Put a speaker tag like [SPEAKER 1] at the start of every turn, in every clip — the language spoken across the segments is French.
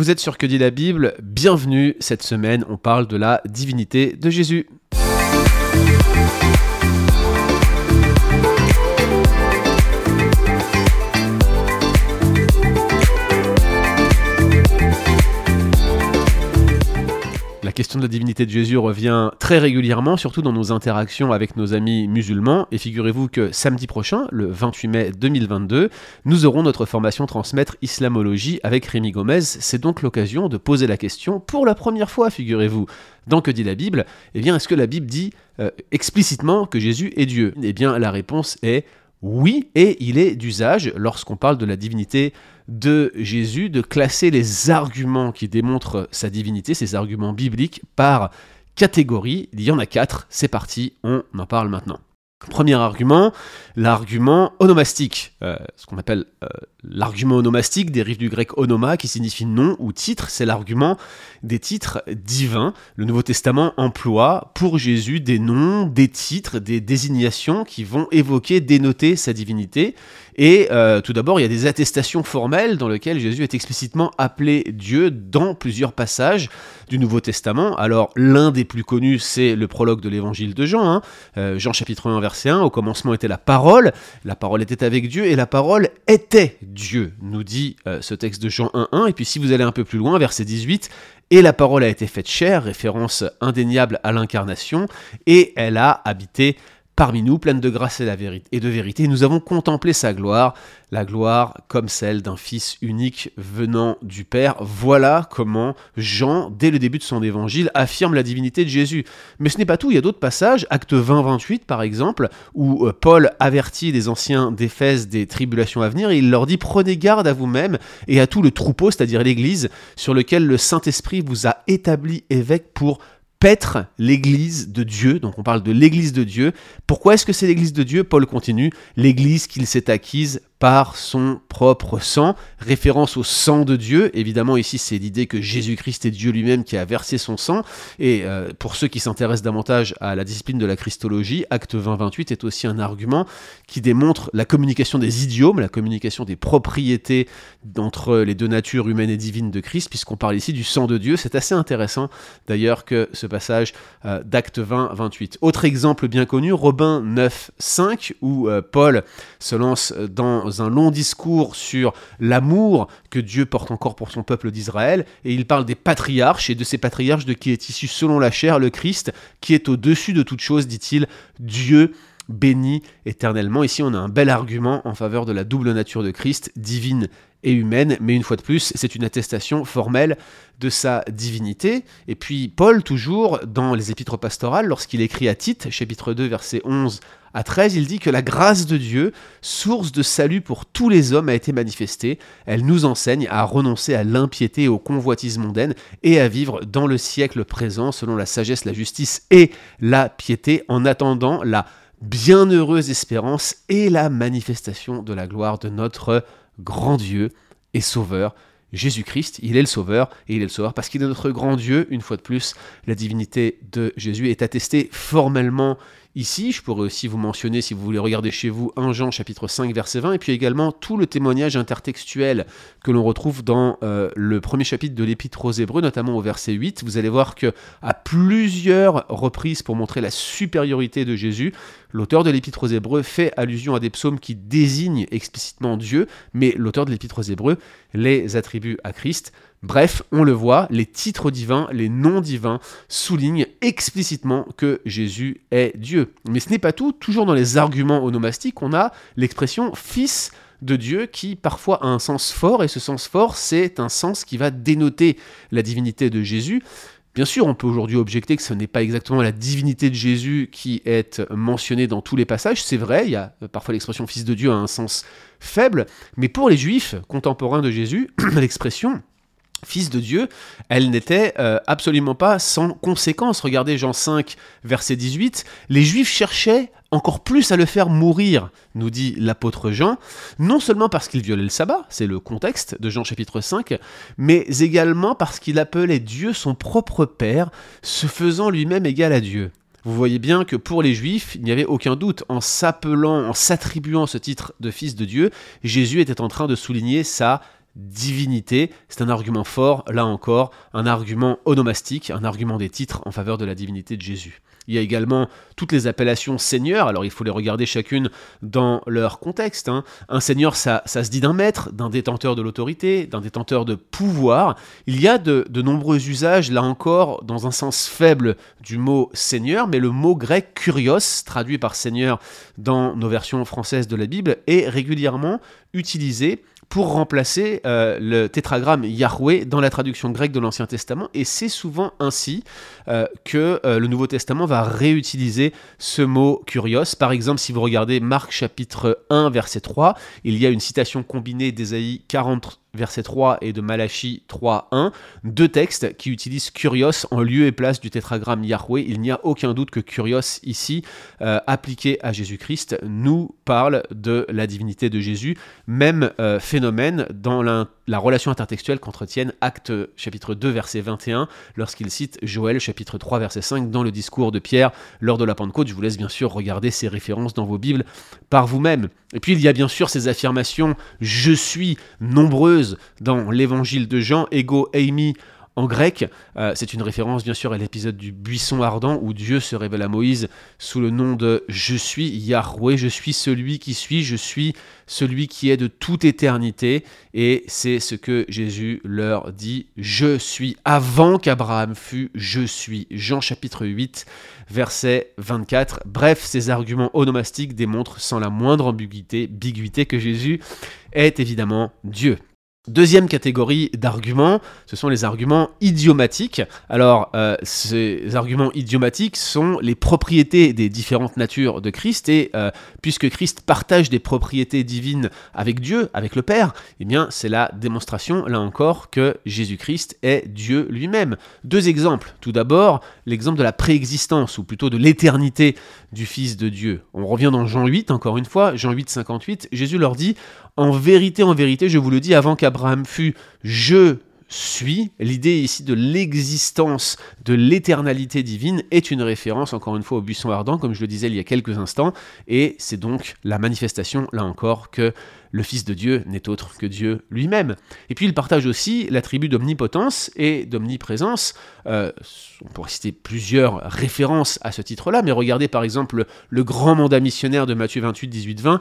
[SPEAKER 1] Vous êtes sur Que dit la Bible? Bienvenue. Cette semaine, on parle de la divinité de Jésus. Question de la divinité de Jésus revient très régulièrement, surtout dans nos interactions avec nos amis musulmans. Et figurez-vous que samedi prochain, le 28 mai 2022, nous aurons notre formation transmettre islamologie avec Rémi Gomez. C'est donc l'occasion de poser la question pour la première fois, figurez-vous. Dans Que dit la Bible? Eh bien, est-ce que la Bible dit euh, explicitement que Jésus est Dieu? Eh bien, la réponse est oui, et il est d'usage, lorsqu'on parle de la divinité de Jésus, de classer les arguments qui démontrent sa divinité, ces arguments bibliques, par catégorie. Il y en a quatre, c'est parti, on en parle maintenant. Premier argument, l'argument onomastique, euh, ce qu'on appelle euh, l'argument onomastique dérive du grec onoma qui signifie nom ou titre, c'est l'argument des titres divins. Le Nouveau Testament emploie pour Jésus des noms, des titres, des désignations qui vont évoquer, dénoter sa divinité. Et euh, tout d'abord, il y a des attestations formelles dans lesquelles Jésus est explicitement appelé Dieu dans plusieurs passages du Nouveau Testament. Alors, l'un des plus connus, c'est le prologue de l'évangile de Jean. Hein. Euh, Jean chapitre 1, verset 1, au commencement était la parole, la parole était avec Dieu et la parole était Dieu, nous dit euh, ce texte de Jean 1, 1. Et puis si vous allez un peu plus loin, verset 18, et la parole a été faite chair, référence indéniable à l'incarnation, et elle a habité parmi nous, pleine de grâce et, de vérité. nous avons contemplé sa gloire, la gloire comme celle d'un Fils unique venant du Père. Voilà comment Jean, dès le début de son évangile, affirme la divinité de Jésus. Mais ce n'est pas tout, il y a d'autres passages, acte 20-28 par exemple, où euh, Paul avertit les anciens d'Éphèse des tribulations à venir, et il leur dit Prenez garde à vous-même et à tout le troupeau, c'est-à-dire l'Église, sur lequel le Saint-Esprit vous a établi évêque pour paître l'église de Dieu, donc on parle de l'église de Dieu. Pourquoi est-ce que c'est l'église de Dieu? Paul continue, l'église qu'il s'est acquise par son propre sang, référence au sang de Dieu. Évidemment, ici, c'est l'idée que Jésus-Christ est Dieu lui-même qui a versé son sang. Et euh, pour ceux qui s'intéressent davantage à la discipline de la Christologie, Acte 20-28 est aussi un argument qui démontre la communication des idiomes, la communication des propriétés entre les deux natures humaines et divines de Christ, puisqu'on parle ici du sang de Dieu. C'est assez intéressant d'ailleurs que ce passage euh, d'Acte 20-28. Autre exemple bien connu, Robin 9-5, où euh, Paul se lance dans un long discours sur l'amour que Dieu porte encore pour son peuple d'Israël, et il parle des patriarches, et de ces patriarches de qui est issu selon la chair le Christ, qui est au-dessus de toute chose, dit-il, Dieu béni éternellement. Ici, on a un bel argument en faveur de la double nature de Christ, divine et humaine, mais une fois de plus, c'est une attestation formelle de sa divinité. Et puis Paul, toujours dans les épîtres pastorales, lorsqu'il écrit à Tite, chapitre 2, verset 11 à 13, il dit que la grâce de Dieu, source de salut pour tous les hommes, a été manifestée. Elle nous enseigne à renoncer à l'impiété et aux convoitises mondaines et à vivre dans le siècle présent selon la sagesse, la justice et la piété, en attendant la bienheureuse espérance et la manifestation de la gloire de notre grand Dieu et Sauveur. Jésus-Christ, il est le Sauveur, et il est le Sauveur parce qu'il est notre grand Dieu, une fois de plus, la divinité de Jésus est attestée formellement Ici, je pourrais aussi vous mentionner, si vous voulez regarder chez vous, 1 Jean chapitre 5 verset 20, et puis également tout le témoignage intertextuel que l'on retrouve dans euh, le premier chapitre de l'Épître aux Hébreux, notamment au verset 8. Vous allez voir que à plusieurs reprises, pour montrer la supériorité de Jésus, l'auteur de l'Épître aux Hébreux fait allusion à des psaumes qui désignent explicitement Dieu, mais l'auteur de l'Épître aux Hébreux les attribue à Christ. Bref, on le voit, les titres divins, les noms divins soulignent explicitement que Jésus est Dieu. Mais ce n'est pas tout, toujours dans les arguments onomastiques, on a l'expression fils de Dieu qui parfois a un sens fort, et ce sens fort, c'est un sens qui va dénoter la divinité de Jésus. Bien sûr, on peut aujourd'hui objecter que ce n'est pas exactement la divinité de Jésus qui est mentionnée dans tous les passages, c'est vrai, il y a parfois l'expression fils de Dieu a un sens faible, mais pour les juifs contemporains de Jésus, l'expression fils de Dieu, elle n'était euh, absolument pas sans conséquence. Regardez Jean 5, verset 18, les Juifs cherchaient encore plus à le faire mourir, nous dit l'apôtre Jean, non seulement parce qu'il violait le sabbat, c'est le contexte de Jean chapitre 5, mais également parce qu'il appelait Dieu son propre Père, se faisant lui-même égal à Dieu. Vous voyez bien que pour les Juifs, il n'y avait aucun doute, en s'appelant, en s'attribuant ce titre de fils de Dieu, Jésus était en train de souligner sa divinité. C'est un argument fort, là encore, un argument onomastique, un argument des titres en faveur de la divinité de Jésus. Il y a également toutes les appellations seigneur, alors il faut les regarder chacune dans leur contexte. hein. Un seigneur, ça, ça se dit d'un maître, d'un détenteur de l'autorité, d'un détenteur de pouvoir. Il y a de, de nombreux usages, là encore, dans un sens faible du mot seigneur, mais le mot grec kurios, traduit par seigneur dans nos versions françaises de la Bible, est régulièrement utilisé pour remplacer euh, le tétragramme Yahweh dans la traduction grecque de l'Ancien Testament. Et c'est souvent ainsi euh, que euh, le Nouveau Testament va réutiliser ce mot kurios. Par exemple, si vous regardez Marc chapitre 1, verset 3, il y a une citation combinée d'Ésaïe 40 verset 3 et de Malachie 3.1, deux textes qui utilisent Kurios en lieu et place du tétragramme Yahweh. Il n'y a aucun doute que Kurios, ici, euh, appliqué à Jésus-Christ, nous parle de la divinité de Jésus. Même euh, phénomène dans la, la relation intertextuelle qu'entretiennent Acte chapitre 2, verset 21, lorsqu'il cite Joël chapitre 3, verset 5 dans le discours de Pierre lors de la Pentecôte. Je vous laisse bien sûr regarder ces références dans vos Bibles par vous-même. Et puis il y a bien sûr ces affirmations je suis nombreuses dans l'évangile de Jean, ego eimi en grec. Euh, c'est une référence bien sûr à l'épisode du buisson ardent où Dieu se révèle à Moïse sous le nom de Je suis Yahweh, je suis celui qui suis, je suis celui qui est de toute éternité. Et c'est ce que Jésus leur dit, je suis, avant qu'Abraham fût, je suis. Jean chapitre 8, verset 24. Bref, ces arguments onomastiques démontrent sans la moindre ambiguïté, ambiguïté que Jésus est évidemment Dieu. Deuxième catégorie d'arguments, ce sont les arguments idiomatiques. Alors, euh, ces arguments idiomatiques sont les propriétés des différentes natures de Christ, et euh, puisque Christ partage des propriétés divines avec Dieu, avec le Père, eh bien, c'est la démonstration, là encore, que Jésus-Christ est Dieu lui-même. Deux exemples. Tout d'abord, l'exemple de la préexistence, ou plutôt de l'éternité du Fils de Dieu. On revient dans Jean 8, encore une fois, Jean 8, 58, Jésus leur dit, en vérité, en vérité, je vous le dis, avant qu'Abraham fût, je suis. L'idée ici de l'existence, de l'éternalité divine est une référence, encore une fois, au buisson ardent, comme je le disais il y a quelques instants, et c'est donc la manifestation, là encore, que le Fils de Dieu n'est autre que Dieu lui-même. Et puis il partage aussi l'attribut d'omnipotence et d'omniprésence. Euh, on pourrait citer plusieurs références à ce titre-là, mais regardez par exemple le grand mandat missionnaire de Matthieu 28, 18, 20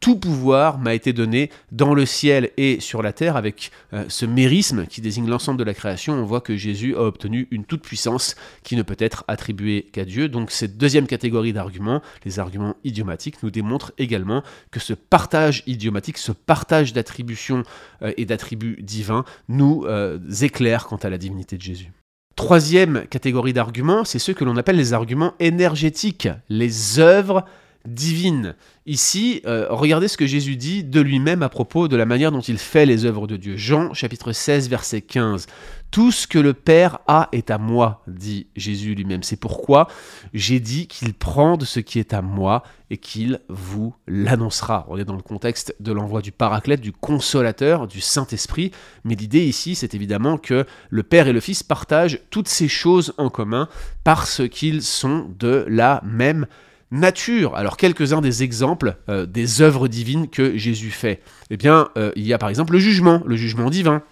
[SPEAKER 1] tout pouvoir m'a été donné dans le ciel et sur la terre, avec euh, ce mérisme qui désigne l'ensemble de la création, on voit que Jésus a obtenu une toute-puissance qui ne peut être attribuée qu'à Dieu. Donc cette deuxième catégorie d'arguments, les arguments idiomatiques, nous démontrent également que ce partage idiomatique, ce partage d'attributions euh, et d'attributs divins nous euh, éclaire quant à la divinité de Jésus. Troisième catégorie d'arguments, c'est ceux que l'on appelle les arguments énergétiques, les œuvres divines. Ici, euh, regardez ce que Jésus dit de lui-même à propos de la manière dont il fait les œuvres de Dieu. Jean chapitre 16 verset 15. Tout ce que le Père a est à moi, dit Jésus lui-même. C'est pourquoi j'ai dit qu'il prend de ce qui est à moi et qu'il vous l'annoncera. On est dans le contexte de l'envoi du Paraclète, du Consolateur, du Saint-Esprit. Mais l'idée ici, c'est évidemment que le Père et le Fils partagent toutes ces choses en commun parce qu'ils sont de la même. Alors quelques-uns des exemples euh, des œuvres divines que Jésus fait. Eh bien, euh, il y a par exemple le jugement, le jugement divin.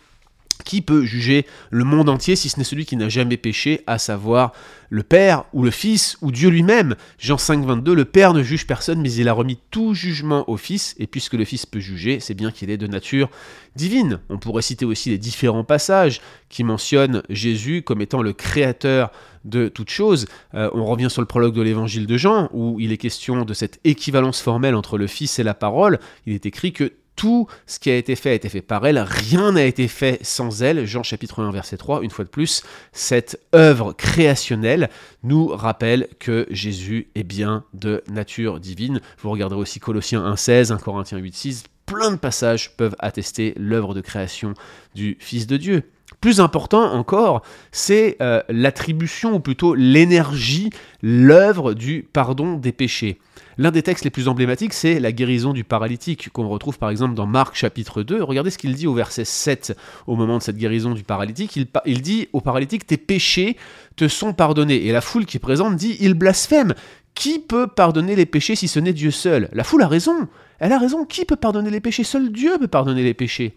[SPEAKER 1] Qui peut juger le monde entier si ce n'est celui qui n'a jamais péché, à savoir le Père ou le Fils ou Dieu lui-même? Jean 5, 22, le Père ne juge personne, mais il a remis tout jugement au Fils, et puisque le Fils peut juger, c'est bien qu'il est de nature divine. On pourrait citer aussi les différents passages qui mentionnent Jésus comme étant le créateur de toute chose. Euh, on revient sur le prologue de l'évangile de Jean, où il est question de cette équivalence formelle entre le Fils et la parole. Il est écrit que tout ce qui a été fait a été fait par elle, rien n'a été fait sans elle. Jean chapitre 1 verset 3, une fois de plus, cette œuvre créationnelle nous rappelle que Jésus est bien de nature divine. Vous regarderez aussi Colossiens 1.16, 1 Corinthiens 8.6, plein de passages peuvent attester l'œuvre de création du Fils de Dieu. Plus important encore, c'est euh, l'attribution, ou plutôt l'énergie, l'œuvre du pardon des péchés. L'un des textes les plus emblématiques, c'est la guérison du paralytique, qu'on retrouve par exemple dans Marc chapitre 2. Regardez ce qu'il dit au verset 7 au moment de cette guérison du paralytique. Il, il dit au paralytique, tes péchés te sont pardonnés. Et la foule qui est présente dit, il blasphème. Qui peut pardonner les péchés si ce n'est Dieu seul? La foule a raison. Elle a raison. Qui peut pardonner les péchés? Seul Dieu peut pardonner les péchés.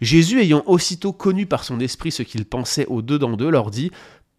[SPEAKER 1] Jésus, ayant aussitôt connu par son esprit ce qu'il pensait au-dedans d'eux, leur dit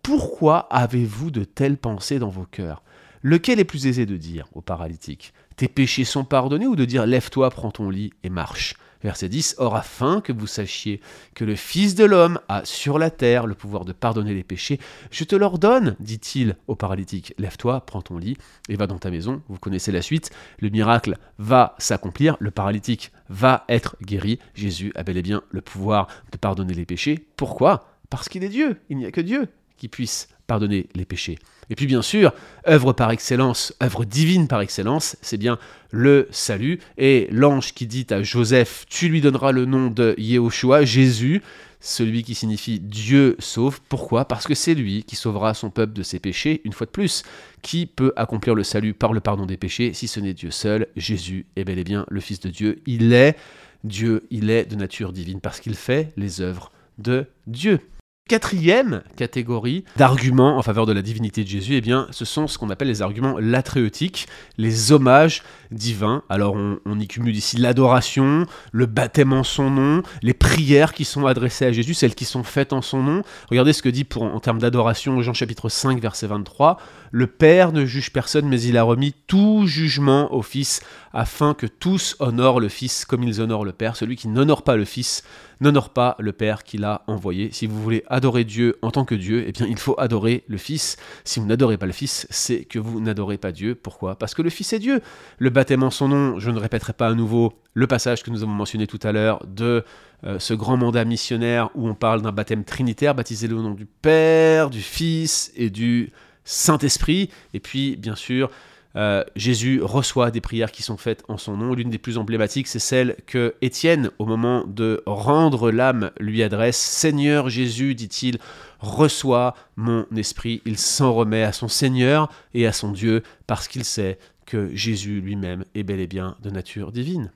[SPEAKER 1] Pourquoi avez-vous de telles pensées dans vos cœurs? Lequel est plus aisé de dire au paralytique Tes péchés sont pardonnés ou de dire Lève-toi, prends ton lit et marche Verset 10 Or, afin que vous sachiez que le Fils de l'homme a sur la terre le pouvoir de pardonner les péchés, je te l'ordonne, dit-il au paralytique Lève-toi, prends ton lit et va dans ta maison. Vous connaissez la suite. Le miracle va s'accomplir. Le paralytique va être guéri. Jésus a bel et bien le pouvoir de pardonner les péchés. Pourquoi? Parce qu'il est Dieu. Il n'y a que Dieu qui puisse pardonner les péchés. Et puis bien sûr, œuvre par excellence, œuvre divine par excellence, c'est bien le salut. Et l'ange qui dit à Joseph, tu lui donneras le nom de Yehoshua, Jésus, celui qui signifie Dieu sauve. Pourquoi? Parce que c'est lui qui sauvera son peuple de ses péchés, une fois de plus. Qui peut accomplir le salut par le pardon des péchés si ce n'est Dieu seul Jésus est bel et bien le Fils de Dieu. Il est Dieu, il est de nature divine parce qu'il fait les œuvres de Dieu. Quatrième catégorie. d'arguments en faveur de la divinité de Jésus, eh bien, ce sont ce qu'on appelle les arguments latréotiques, les hommages divins. Alors, on, y cumule ici l'adoration, le baptême en son nom, les prières qui sont adressées à Jésus, celles qui sont faites en son nom. Regardez ce que dit pour, en termes d'adoration Jean chapitre 5, verset 23. Le Père ne juge personne, mais il a remis tout jugement au Fils, afin que tous honorent le Fils comme ils honorent le Père. Celui qui n'honore pas le Fils n'honore pas le Père qui l'a envoyé. Si vous voulez adorer Dieu en tant que Dieu, eh bien il faut adorer le Fils. Si vous n'adorez pas le Fils, c'est que vous n'adorez pas Dieu. Pourquoi? Parce que le Fils est Dieu. Le baptême en son nom, je ne répéterai pas à nouveau le passage que nous avons mentionné tout à l'heure de euh, ce grand mandat missionnaire où on parle d'un baptême trinitaire, baptisé au nom du Père, du Fils et du Saint-Esprit. Et puis, bien sûr, euh, Jésus reçoit des prières qui sont faites en son nom. L'une des plus emblématiques, c'est celle que Étienne, au moment de rendre l'âme, lui adresse. Seigneur Jésus, dit-il, reçois mon esprit. Il s'en remet à son Seigneur et à son Dieu parce qu'il sait que Jésus lui-même est bel et bien de nature divine.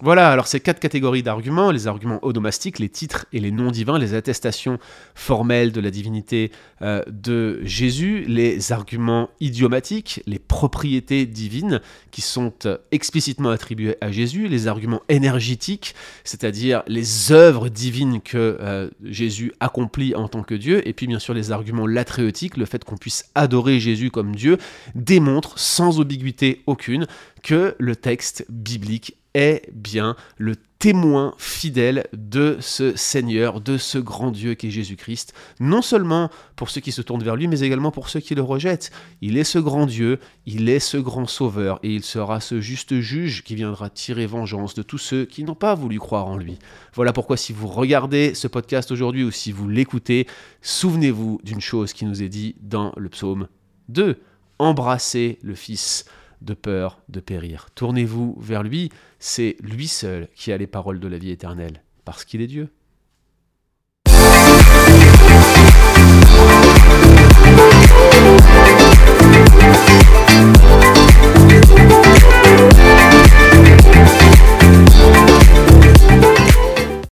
[SPEAKER 1] Voilà, alors ces quatre catégories d'arguments, les arguments onomastiques, les titres et les noms divins, les attestations formelles de la divinité euh, de Jésus, les arguments idiomatiques, les propriétés divines qui sont euh, explicitement attribuées à Jésus, les arguments énergétiques, c'est-à-dire les œuvres divines que euh, Jésus accomplit en tant que Dieu, et puis bien sûr les arguments latréotiques, le fait qu'on puisse adorer Jésus comme Dieu, démontrent sans ambiguïté aucune que le texte biblique est bien le témoin fidèle de ce Seigneur, de ce grand Dieu qui est Jésus-Christ, non seulement pour ceux qui se tournent vers lui, mais également pour ceux qui le rejettent. Il est ce grand Dieu, il est ce grand Sauveur, et il sera ce juste juge qui viendra tirer vengeance de tous ceux qui n'ont pas voulu croire en lui. Voilà pourquoi si vous regardez ce podcast aujourd'hui ou si vous l'écoutez, souvenez-vous d'une chose qui nous est dit dans le psaume 2. Embrassez le Fils de peur de périr. Tournez-vous vers lui, c'est lui seul qui a les paroles de la vie éternelle, parce qu'il est Dieu.